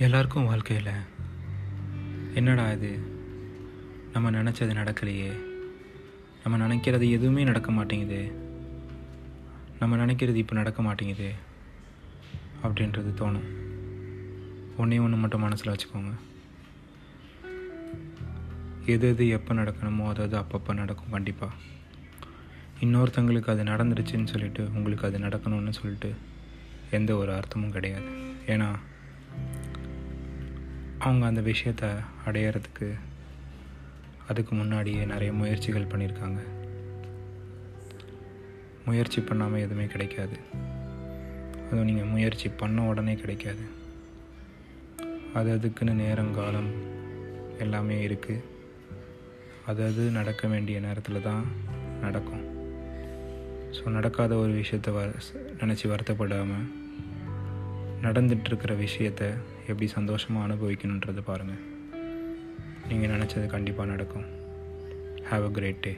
எல்லாருக்கும் வாழ்க்கையில் என்னடா இது? நம்ம நினச்சது நடக்கலையே. நம்ம நினைக்கிறது எதுவுமே நடக்க மாட்டேங்குது. நம்ம நினைக்கிறது இப்போ நடக்க மாட்டேங்குது அப்படின்றது தோணும். ஒன்றே ஒன்று மட்டும் மனசில் வச்சுக்கோங்க. எது எது எப்போ நடக்கணுமோ அது அது அப்பப்போ நடக்கும் கண்டிப்பாக இன்னொருத்தங்களுக்கு அது நடந்துருச்சுன்னு சொல்லிட்டு உங்களுக்கு அது நடக்கணும்னு சொல்லிட்டு எந்த ஒரு அர்த்தமும் கிடையாது. ஏன்னா அவங்க அந்த விஷயத்த அடையிறதுக்கு அதுக்கு முன்னாடியே நிறைய முயற்சிகள் பண்ணியிருக்காங்க. முயற்சி பண்ணாமல் எதுவுமே கிடைக்காது. அதுவும் நீங்கள் முயற்சி பண்ண உடனே கிடைக்காது. அது அதுக்குன்னு நேரம் காலம் எல்லாமே இருக்குது அது அது நடக்க வேண்டிய நேரத்தில் தான் நடக்கும். ஸோ நடக்காத ஒரு விஷயத்த வ நினச்சி வருத்தப்படாமல் நடந்துட்டுருக்கிற விஷயத்த எப்படி சந்தோஷமாக அனுபவிக்கணுன்றதை பாருங்கள் நீங்கள் நினச்சது கண்டிப்பாக நடக்கும். Have a great day